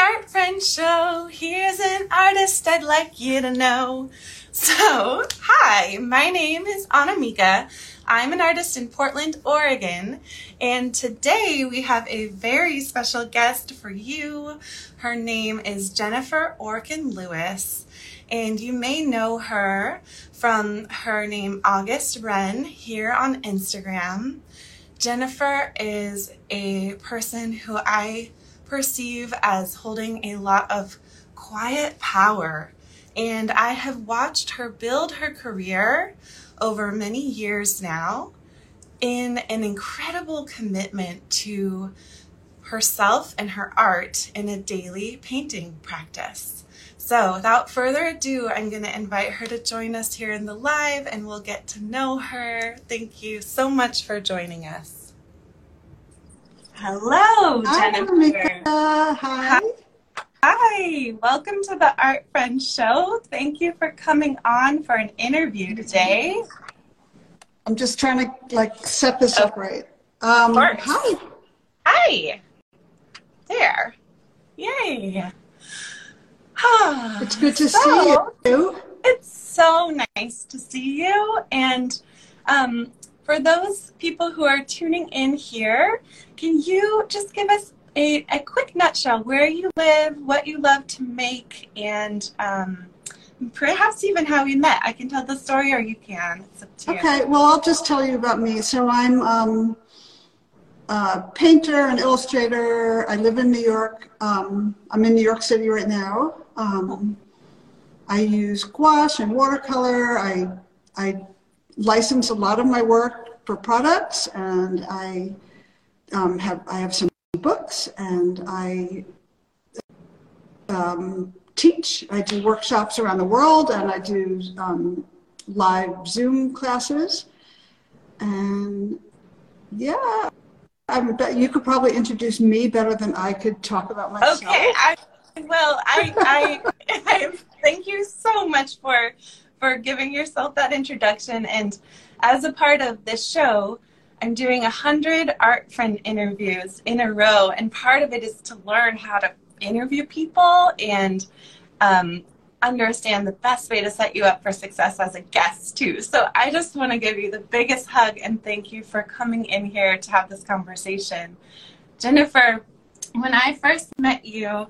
Art Friends Show. Here's an artist I'd like you to know. So, hi, my name is Annamieka. I'm an artist in Portland, Oregon, and today we have a very special guest for you. Her name is Jennifer Orkin Lewis, and you may know her from her name August Wren here on Instagram. Jennifer is a person who I perceive as holding a lot of quiet power. And I have watched her build her career over many years now in an incredible commitment to herself and her art in a daily painting practice. So, without further ado, I'm going to invite her to join us here in the live and we'll get to know her. Thank you so much for joining us. Hello, Hi, Jennifer. Hi. Hi, welcome to the Art Friends Show. Thank you for coming on for an interview today. I'm just trying to like set this up right. Um, hi. Hi. There. Yay. It's good to So, see you. It's so nice to see you. And um, for those people who are tuning in here, can you just give us a, a quick nutshell where you live, what you love to make, and um, perhaps even how we met? I can tell the story or you can. To you. Okay, well, I'll just tell you about me. So I'm um, a painter and illustrator. I live in New York. Um, I'm in New York City right now. Um, I use gouache and watercolor. I, I license a lot of my work for products, and I um, have I have some books, and I um, teach. I do workshops around the world, and I do um, live Zoom classes, and yeah. I bet you could probably introduce me better than I could talk about myself. Okay. I, well, I, I, I thank you so much for for giving yourself that introduction. And as a part of this show, I'm doing a hundred art friend interviews in a row, and part of it is to learn how to interview people and um, understand the best way to set you up for success as a guest too. So I just want to give you the biggest hug and thank you for coming in here to have this conversation. Jennifer, when I first met you,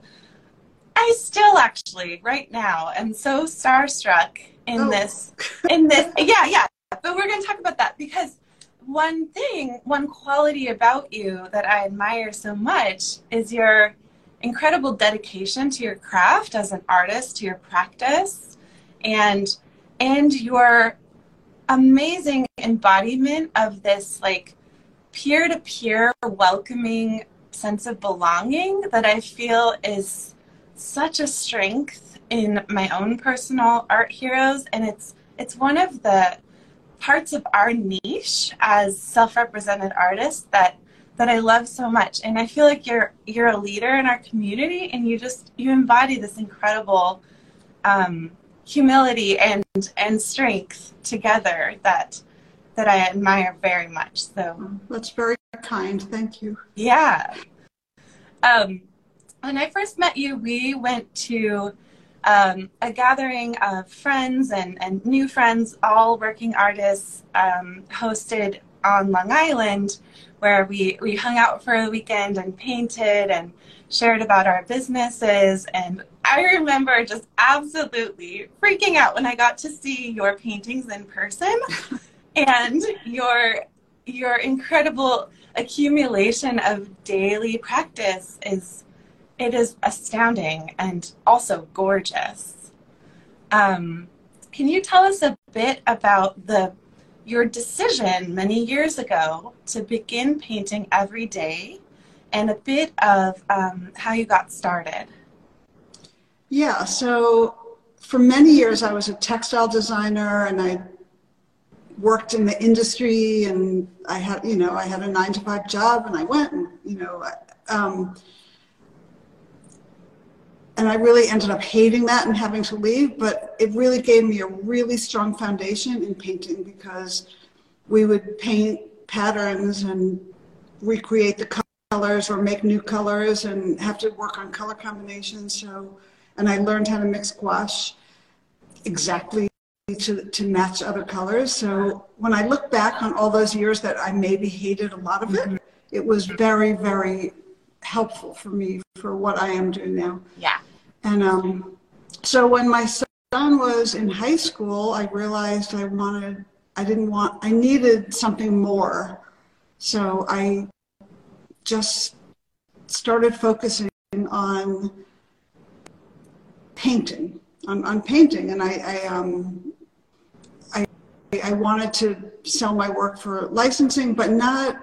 I still actually right now am so starstruck in Oh. this in this yeah, yeah. But we're going to talk about that because one thing, one quality about you that I admire so much is your incredible dedication to your craft as an artist, to your practice, and and your amazing embodiment of this like peer-to-peer welcoming sense of belonging that I feel is such a strength in my own personal art heroes and it's it's one of the parts of our niche as self-represented artists that that I love so much. And I feel like you're you're a leader in our community, and you just you embody this incredible um, humility and and strength together that that I admire very much. So That's very kind. Thank you. yeah. Um, when I first met you, we went to um, a gathering of friends and, and new friends, all working artists, um, hosted on Long Island, where we, we hung out for a weekend and painted and shared about our businesses. And I remember just absolutely freaking out when I got to see your paintings in person and your your incredible accumulation of daily practice is it is astounding and also gorgeous. Um, can you tell us a bit about the your decision many years ago to begin painting every day, and a bit of um, how you got started? Yeah, so for many years, I was a textile designer and I worked in the industry and I had, you know, I had a nine to five job and I went and, you know, um, and I really ended up hating that and having to leave, but it really gave me a really strong foundation in painting because we would paint patterns and recreate the colors or make new colors and have to work on color combinations. So, and I learned how to mix gouache exactly to, to match other colors. So when I look back on all those years that I maybe hated a lot of it, mm-hmm. it was very, very helpful for me for what I am doing now. Yeah. And um, so when my son was in high school, I realized I wanted, I didn't want, I needed something more. So I just started focusing on painting, on, on painting. And I, I um, I wanted to sell my work for licensing, but not,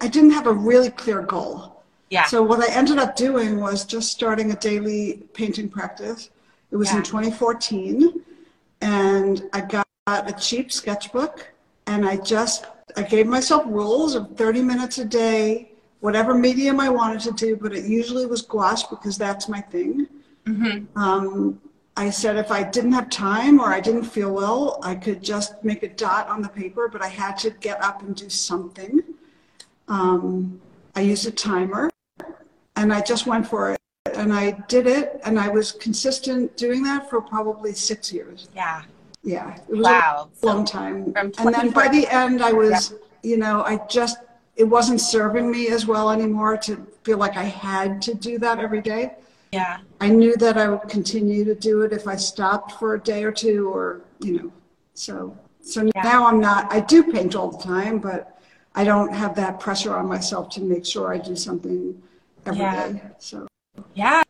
I didn't have a really clear goal. Yeah. So what I ended up doing was just starting a daily painting practice. It was yeah. in 2014 and I got a cheap sketchbook and I just, I gave myself rules of 30 minutes a day, whatever medium I wanted to do, but it usually was gouache because that's my thing. Mm-hmm. Um, I said if I didn't have time or I didn't feel well, I could just make a dot on the paper, but I had to get up and do something. Um, I used a timer and I just went for it. And I did it and I was consistent doing that for probably six years. Yeah. Yeah. It was wow. a long time. and then by the end, I was, yeah. you know, I just, it wasn't serving me as well anymore to feel like I had to do that every day. Yeah. I knew that I would continue to do it if I stopped for a day or two or, you know, so so yeah. now I'm not I do paint all the time, but I don't have that pressure on myself to make sure I do something every yeah. day. So Yeah.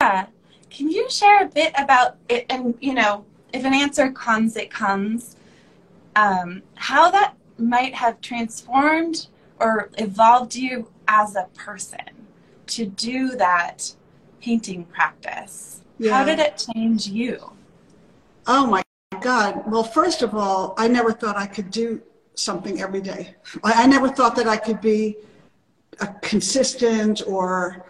Yeah. Can you share a bit about it and you know, if an answer comes it comes, um, how that might have transformed or evolved you as a person to do that painting practice. Yeah. How did it change you? Oh my God. Well, first of all, I never thought I could do something every day. I, I never thought that I could be a consistent or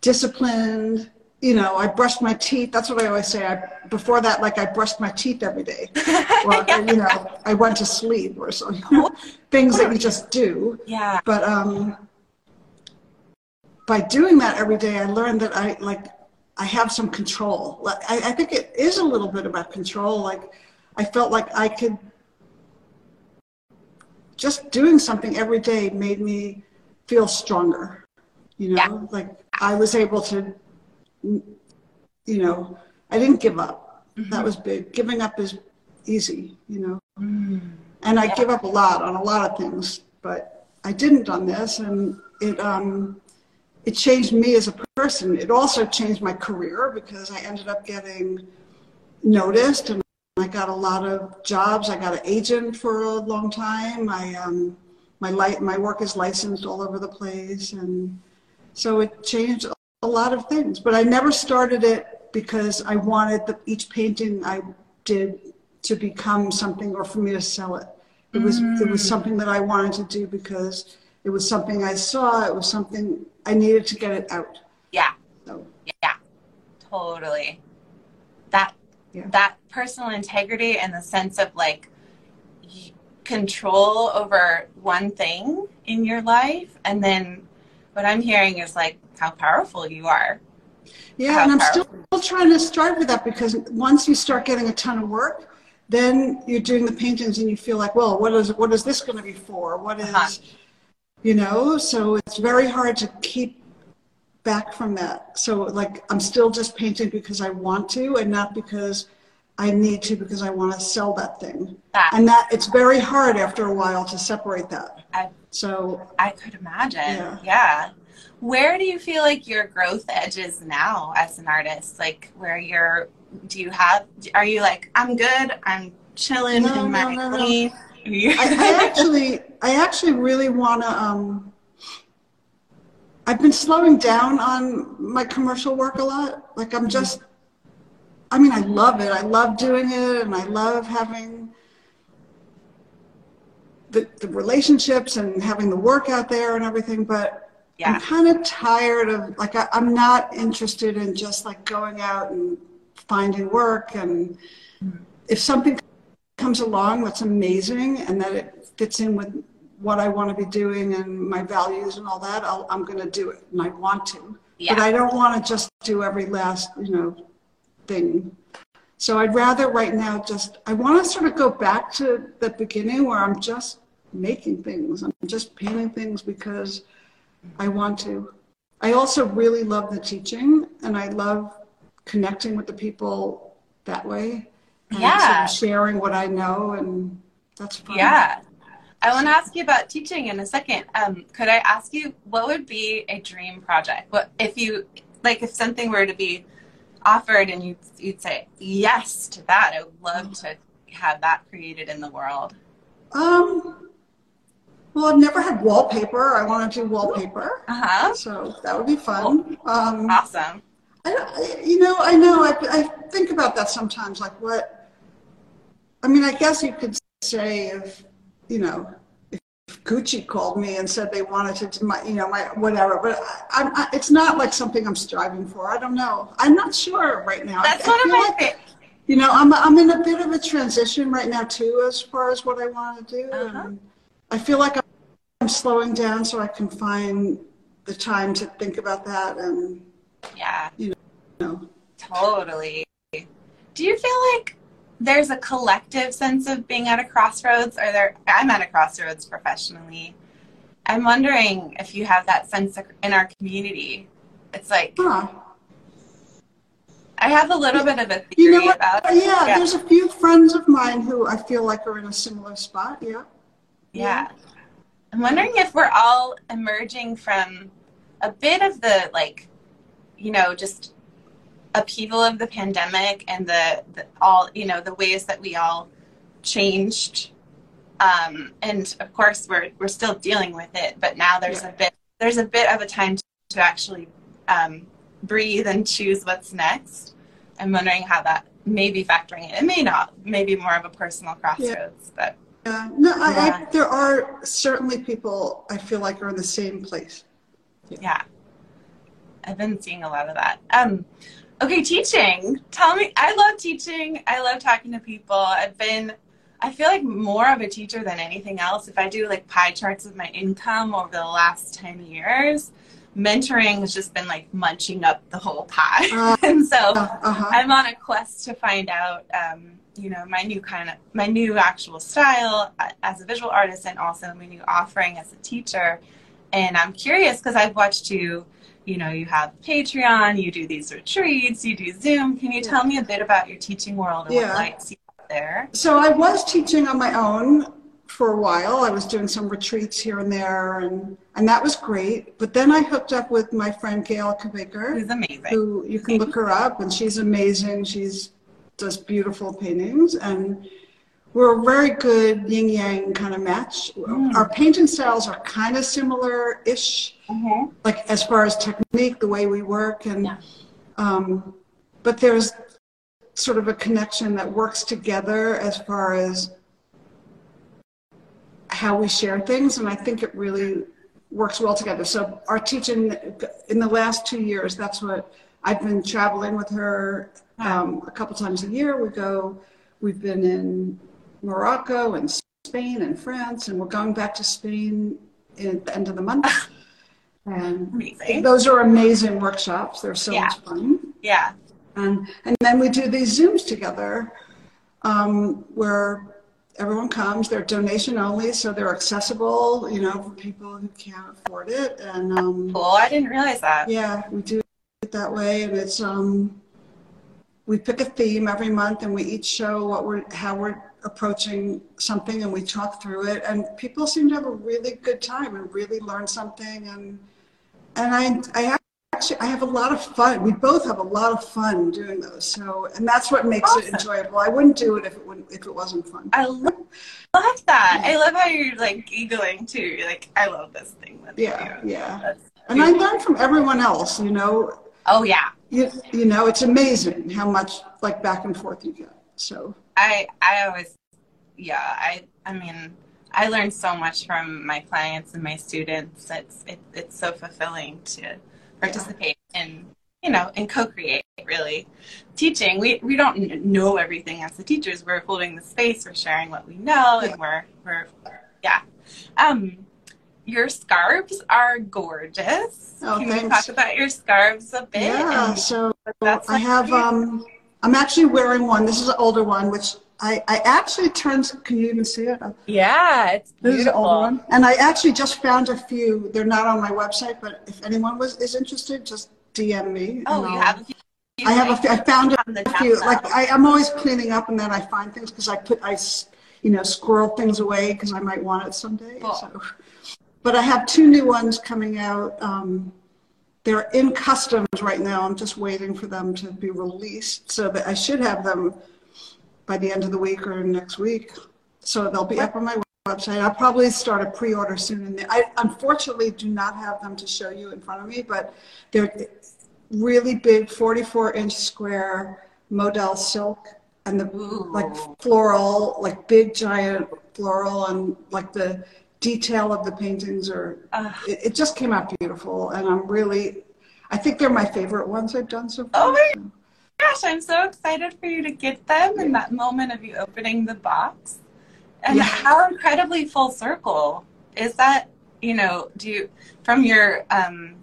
disciplined. You know, I brushed my teeth. That's what I always say. I, before that, like I brushed my teeth every day. or, yeah. you know, I went to sleep or something. Things that you just do. Yeah. But um, by doing that every day, I learned that I like I have some control. I, I think it is a little bit about control. Like I felt like I could just doing something every day made me feel stronger. You know, yeah. like I was able to, you know, I didn't give up. Mm-hmm. That was big. Giving up is easy, you know. Mm. And I yeah. give up a lot on a lot of things, but I didn't on this, and it um, it changed me as a person. It also changed my career because I ended up getting noticed and I got a lot of jobs. I got an agent for a long time. I, um, my, li- my work is licensed all over the place. And so it changed a lot of things. But I never started it because I wanted the, each painting I did to become something or for me to sell it. It was, mm. it was mm. something that I wanted to do because it was something I saw. It was something I needed to get it out. Yeah. So. Yeah. Totally. That yeah. that personal integrity and the sense of like control over one thing in your life and then what I'm hearing is like how powerful you are. Yeah, how and I'm powerful. still trying to strive with that because once you start getting a ton of work, then you're doing the paintings and you feel like, well, what is what is this going to be for? What is, uh-huh you know so it's very hard to keep back from that so like i'm still just painting because i want to and not because i need to because i want to sell that thing that, and that it's very hard after a while to separate that I, so i could imagine yeah. yeah where do you feel like your growth edge is now as an artist like where you're do you have are you like i'm good i'm chilling no, in my no, no, no. I, I, actually, I actually really want to. Um, I've been slowing down on my commercial work a lot. Like I'm mm-hmm. just I mean, I love it. I love doing it, and I love having the, the relationships and having the work out there and everything. But Yeah. I'm kind of tired of like I, I'm not interested in just like going out and finding work. And mm-hmm. if something comes along that's amazing and that it fits in with what I want to be doing and my values and all that, I'll, I'm going to do it, and I want to. Yeah. But I don't want to just do every last, you know, thing. So I'd rather right now just, I want to sort of go back to the beginning where I'm just making things. I'm just painting things because I want to. I also really love the teaching and I love connecting with the people that way. And sort of Yeah. sharing what I know and that's fun. Yeah. I want to ask you about teaching in a second. Um, could I ask you what would be a dream project? What if you like if something were to be offered and you you'd say yes to that? I would love to have that created in the world. Um, well, I've never had wallpaper. I want to do wallpaper. Uh huh. So that would be fun. Um, Awesome. I, I- you know, I know. I, I think about that sometimes. Like, what? I mean, I guess you could say if, you know, if Gucci called me and said they wanted to, do my, you know, my whatever. But I, I'm, it's not like something I'm striving for. I don't know. I'm not sure right now. I- That's I one of feel my like, favorite. You know, I'm I'm in a bit of a transition right now too, as far as what I want to do. Uh-huh. I feel like I'm slowing down so I can find the time to think about that and Yeah. you know. Totally. Do you feel like there's a collective sense of being at a crossroads or there I'm at a crossroads professionally. I'm wondering if you have that sense in our community. It's like Huh. I have a little bit of a theory You know what? about Yeah, yeah. there's a few friends of mine who I feel like are in a similar spot. Yeah. Yeah. I'm wondering if we're all emerging from a bit of the like, you know, just upheaval of the pandemic and the, the all, you know, the ways that we all changed. Um, and of course, we're we're still dealing with it, but now there's Yeah. a bit there's a bit of a time to actually um, breathe and choose what's next. I'm wondering how that may be factoring in. It may not, maybe more of a personal crossroads, but Yeah. No, I, Yeah. I, there are certainly people I feel like are in the same place. Yeah. I've been seeing a lot of that. Um, okay, teaching. Tell me, I love teaching. I love talking to people. I've been, I feel like more of a teacher than anything else. If I do like pie charts of my income over the last 10 years, mentoring has just been like munching up the whole pie. Uh, and so Uh huh. I'm on a quest to find out, um, you know, my new kind of my new actual style uh, as a visual artist, and also my new offering as a teacher. And I'm curious because I've watched you. You know, you have Patreon, you do these retreats, you do Zoom. Can you tell me a bit about your teaching world and Yeah. what lights you up there? So I was teaching on my own for a while. I was doing some retreats here and there, and and that was great. But then I hooked up with my friend Gail Kabaker. Who's amazing. who you can look her up and she's amazing she's does beautiful paintings and we're a very good yin yang kind of match Mm. our painting styles are kind of similar ish Mhm. like as far as technique the way we work and Yeah. um, but there's sort of a connection that works together as far as how we share things and i think it really works well together so our teaching in the last two years that's what i've been traveling with her um, a couple times a year we go we've been in morocco and spain and france and we're going back to spain at the end of the month and Amazing. those are amazing workshops they're so Yeah. much fun Yeah. and, and then we do these Zooms together um, where everyone comes. They're donation only, so they're accessible, you know, for people who can't afford it. And um, Cool. I didn't realize that. yeah, we do it that way. And it's, um, we pick a theme every month and we each show what we're, how we're approaching something and we talk through it. And people seem to have a really good time and really learn something. And, and I, I actually, I have a lot of fun. We both have a lot of fun doing those. So, and that's what makes it enjoyable. I wouldn't do it if it wouldn't, if it wasn't fun. I lo- love that. I love how you're like giggling too. You're like, I love this thing with Yeah, you. yeah. That's And I learn from everyone else, you know. Oh yeah, you, you know, it's amazing how much like back and forth you get. So I I always yeah, I I mean I learned so much from my clients and my students. It's it, it's so fulfilling to participate yeah. in you know and co-create really teaching. We we don't know everything as the teachers. We're holding the space. We're sharing what we know, and we're we're yeah. Um, your scarves are gorgeous. Oh, Can thanks. we talk about your scarves a bit? Yeah. So I have. Um, I'm actually wearing one. This is an older one, which I, I actually turned. Can you even see it? Yeah, it's beautiful. This is an older one, and I actually just found a few. They're not on my website, but if anyone was is interested, just DM me. Oh, you have a few. I have a few. I found a few. Like I, I'm always cleaning up, and then I find things because I put I, you know, squirrel things away because I might want it someday. Cool. So but I have two new ones coming out. Um, they're in customs right now. I'm just waiting for them to be released. So that I should have them by the end of the week or next week. So they'll be up on my website. I'll probably start a pre-order soon. And I unfortunately do not have them to show you in front of me, but they're really big, 44 inch square modal silk and the Ooh. like floral, like big giant floral and like the detail of the paintings are uh, it, it, just came out beautiful and i'm really i think they're my favorite ones i've done so far. Oh my gosh i'm so excited for you to get them in that moment of you opening the box. And yeah. how incredibly full circle. Is that you know do you from your um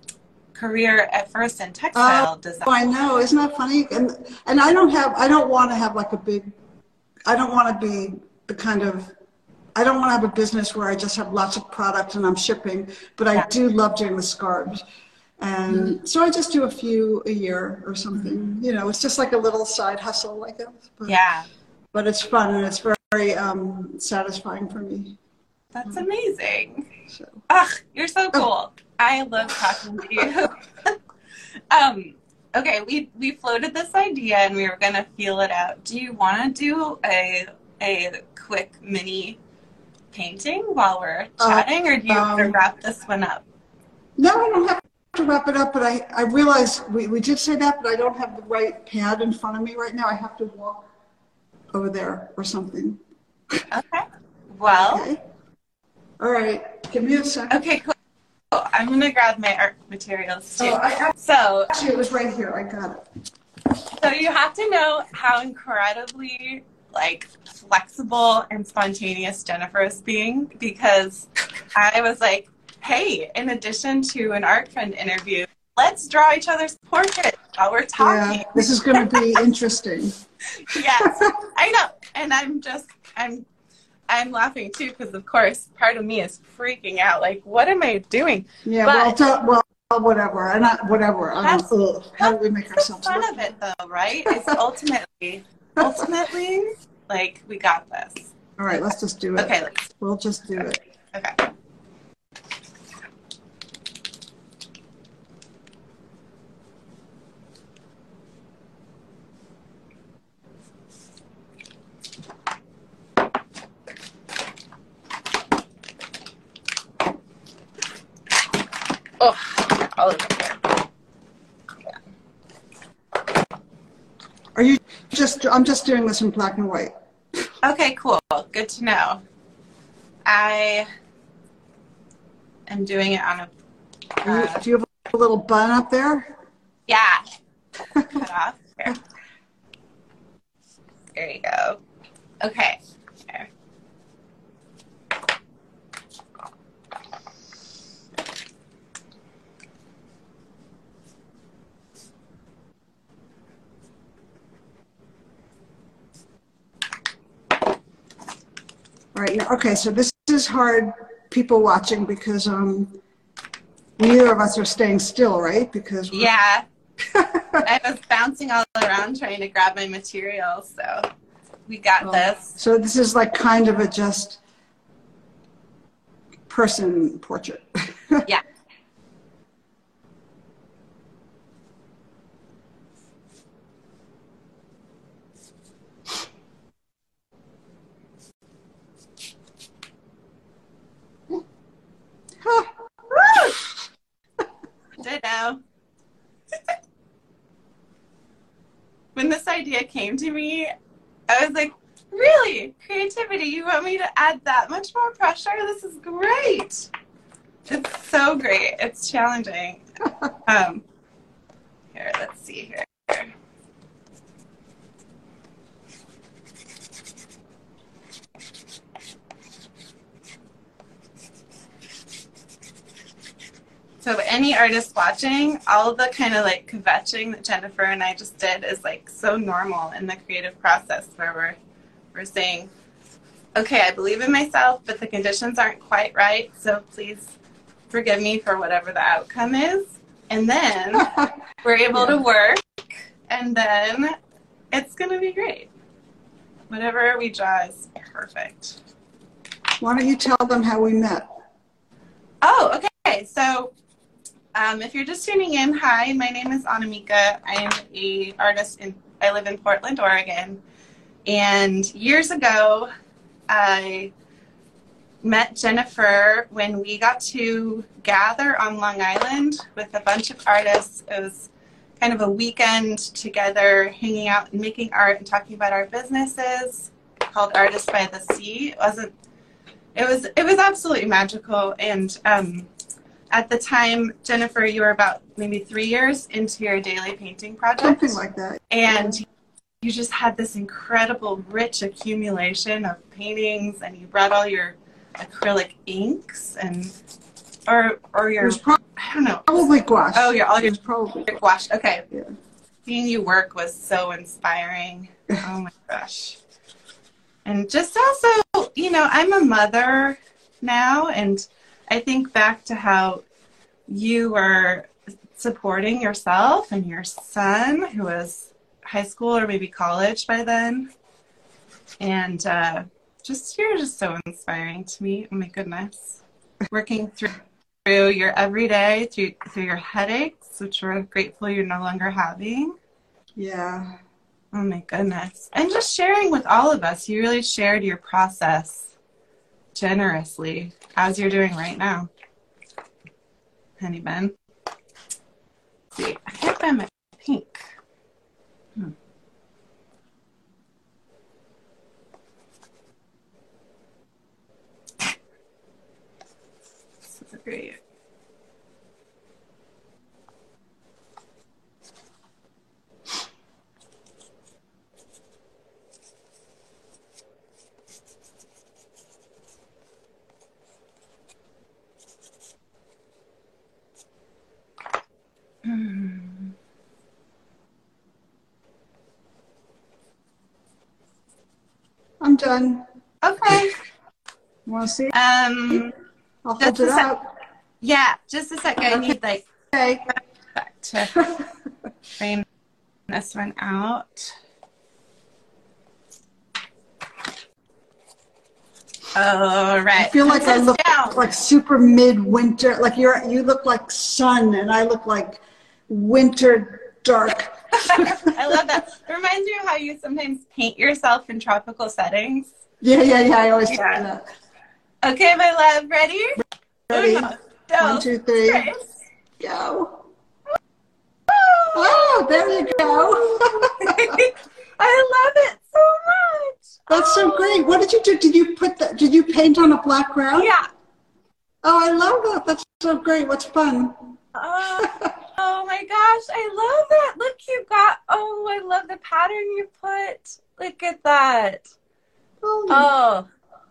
career at first in textile uh, design? I know isn't that funny? And and i don't have i don't want to have like a big i don't want to be the kind of I don't want to have a business where I just have lots of product and I'm shipping, but I do love doing the scarves. And mm-hmm. so I just do a few a year or something. You know, it's just like a little side hustle, I guess. But, yeah. But it's fun and it's very um, satisfying for me. That's amazing. So. Ugh, you're so oh. cool. Oh. I love talking to you. um, okay, we we floated this idea and we were gonna feel it out. Do you want to do a a quick mini painting while we're uh, chatting, uh, or do you um, want to wrap this one up? No, I don't have to wrap it up, but I, I realize we, we did say that, but I don't have the right pad in front of me right now. I have to walk over there or something. Okay. Well. Okay. All right. Give me a second. Okay, cool. I'm going to grab my art materials too. Oh, I, so, actually, it was right here. I got it. So you have to know how incredibly like flexible and spontaneous Jennifer is being because I was like, hey, in addition to an art friend interview, let's draw each other's portraits while we're talking. Yeah, this is going to be interesting. yes, I know. And I'm just, I'm, I'm laughing too because, of course, part of me is freaking out. Like, what am I doing? Yeah, but, well, well, whatever. And not whatever. That's, how do we make ourselves? fun of it, though, right? It's ultimately ultimately, like we got this. All right, let's just do it. Okay, let's. We'll just do it. Okay. Oh, all you just, I'm just doing this in black and white. Okay, cool. Good to know. I am doing it on a. Uh, Do you have a little bun up there? Yeah. Cut off. There. there you go. Okay. Right. Okay, so this is hard, people watching, because um, neither of us are staying still, right? Because yeah, I was bouncing all around trying to grab my materials, so we got well, this. So this is like kind of a just person portrait. yeah. Idea came to me, I was like, really? Creativity? You want me to add that much more pressure? This is great. It's so great. It's challenging. um, here, let's see here. So any artist watching, all the kind of like kvetching that Jennifer and I just did is like so normal in the creative process where we're we're saying, okay, I believe in myself, but the conditions aren't quite right, so please forgive me for whatever the outcome is. And then we're able to work, and then it's gonna be great. Whatever we draw is perfect. Why don't you tell them how we met? Oh, okay. So um, if you're just tuning in, hi, my name is Annamieka. I'm a artist in I live in Portland, Oregon. And years ago, I met Jennifer when we got to gather on Long Island with a bunch of artists. It was kind of a weekend together, hanging out and making art and talking about our businesses called Artists by the Sea. It wasn't it was it was absolutely magical and um, at the time, Jennifer, you were about maybe three years into your daily painting project. Something like that. And you just had this incredible, rich accumulation of paintings, and you brought all your acrylic inks and or or your I don't know probably gouache. Oh, your all your probably gouache. Okay. Yeah. Seeing you work was so inspiring. Oh my gosh. And just also, you know, I'm a mother now, and I think back to how you were supporting yourself and your son, who was high school or maybe college by then. And uh, just, you're just so inspiring to me. Oh my goodness. Working through, through your everyday, through, through your headaches, which we're grateful you're no longer having. Yeah. Oh my goodness. And just sharing with all of us. You really shared your process generously as you're doing right now. Honey Ben. Let's see, I can't find my pink. Hmm. Great. I'm done. Okay. Want to see? Um. I'll hold it sec- out. Yeah. Just a second. I need like Okay. to frame this one out. All right. I feel like I look down. like super midwinter. Like you're you look like sun, and I look like winter dark. I love that. It reminds me of how you sometimes paint yourself in tropical settings. Yeah, yeah, yeah. I always Yeah. Okay, my love, ready? Ready? Uno, One, two, tres. Go. Oh, there you go. I love it so much. That's so great. What did you do? Did you put that? Did you paint on a black ground? Yeah. Oh, I love that. That's so great. What's fun? Oh, oh my gosh, I love that. Look, you got, oh, I love the pattern you put. Look at that. Oh, Oh,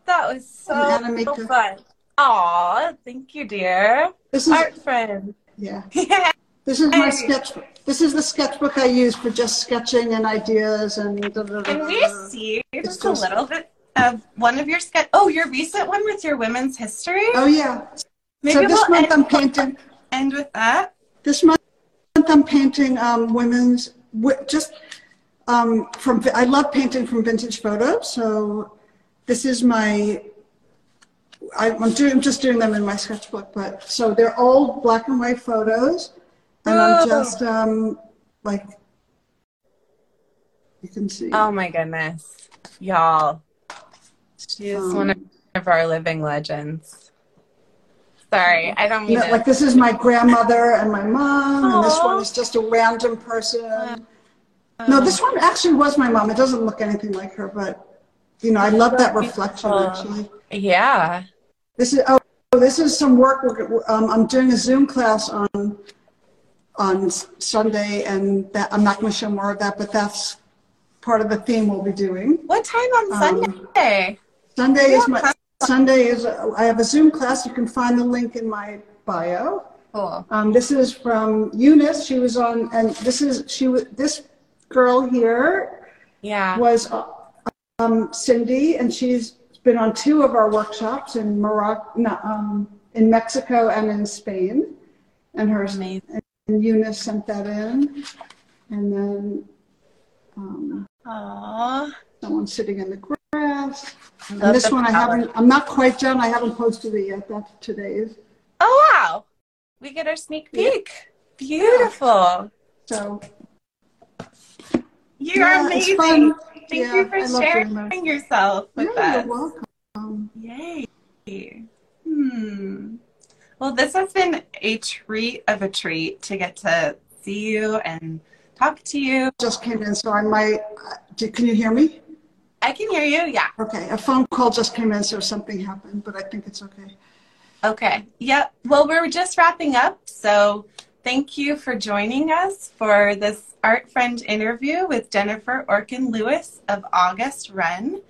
that was oh, so And Annamieka. fun. Aw, thank you, dear. this is Art friend. yeah. Yeah. This is my sketchbook. This is the sketchbook I use for just sketching and ideas and. Da, da, da, Can we see just a little bit of one of your sketch? Oh, your recent one with your women's history? Oh yeah. Maybe so this we'll month I'm painting. end with that. This month I'm painting um, women's just um, from. I love painting from vintage photos. So this is my. I, I'm doing just doing them in my sketchbook, but so they're old black and white photos, and Oh. I'm just um, like. You can see. Oh my goodness. Y'all. She is Um, one of our living legends. Sorry, I don't mean You know, to. like this is my grandmother and my mom, and this one is just a random person. No, this one actually was my mom. It doesn't look anything like her, but you know, I love that reflection actually. Yeah. This is oh, this is some work. Um, I'm doing a Zoom class on on Sunday, and that I'm not going to show more of that, but that's part of the theme we'll be doing. What time on Um, Sunday? Sunday is my Sunday is I have a Zoom class. You can find the link in my bio. Cool. Um, this is from Eunice. She was on, and this is she was this girl here Yeah. was uh, um, Cindy, and she's been on two of our workshops in Morocco, no, um, in Mexico and in Spain. And her Amazing. and Eunice sent that in, and then um, Aww. someone sitting in the grass. And this one I haven't. I'm not quite done. I haven't posted it yet. That's today's. Oh wow. We get our sneak peek. Beautiful. So You're Yeah, amazing. Thank Yeah, you for sharing yourself with yeah, us. you're welcome. Yay. Hmm. Well, this has been a treat of a treat to get to see you and talk to you. Just came in, so I might. Uh, can you hear me? I can hear you. Yeah. Okay, a phone call just came in, so something happened, but I think it's okay. Okay. Yep. Well, we're just wrapping up. So thank you for joining us for this Art Friend interview with Jennifer Orkin Lewis of August Wren.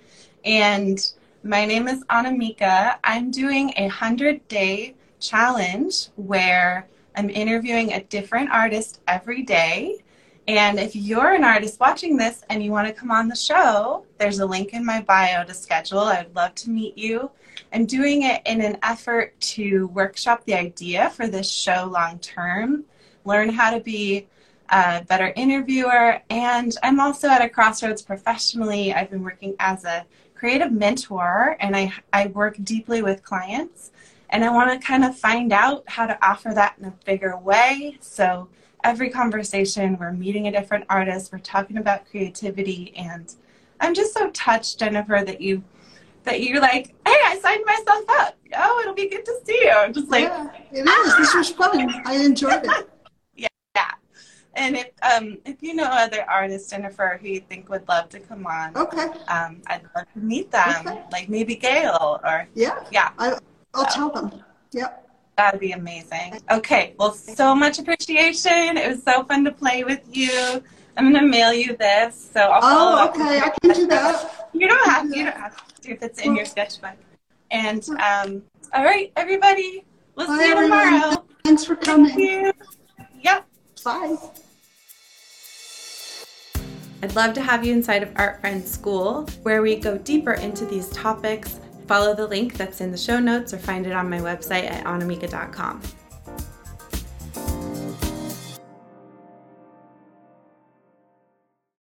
And my name is Annamieka. I'm doing a 100 day challenge where I'm interviewing a different artist every day. And if you're an artist watching this and you want to come on the show, there's a link in my bio to schedule. I'd love to meet you. I'm doing it in an effort to workshop the idea for this show long term, learn how to be a better interviewer, and I'm also at a crossroads professionally. I've been working as a creative mentor and I, I work deeply with clients, and I want to kind of find out how to offer that in a bigger way. So every conversation, we're meeting a different artist, we're talking about creativity, and I'm just so touched, Jennifer, that you that you're like, hey, I signed myself up. Oh, it'll be good to see you. I'm just like, yeah, it is. This was fun. I enjoyed it. yeah. And if um if you know other artists, Jennifer, who you think would love to come on, Okay. um, I'd love to meet them. Okay. Like maybe Gail or Yeah, yeah, I, I'll tell them. Yep. That'd be amazing. Okay, well, so much appreciation. It was so fun to play with you. I'm gonna mail you this, so I'll follow Oh, up. okay. I can do that. You don't have to. You don't have to if it's in your sketchbook. And um, all right, everybody, we'll Bye, see you everyone. tomorrow. Thanks for Thank coming. you. Yep. Bye. I'd love to have you inside of Art Friends School, where we go deeper into these topics. Follow the link that's in the show notes or find it on my website at annamieka.com.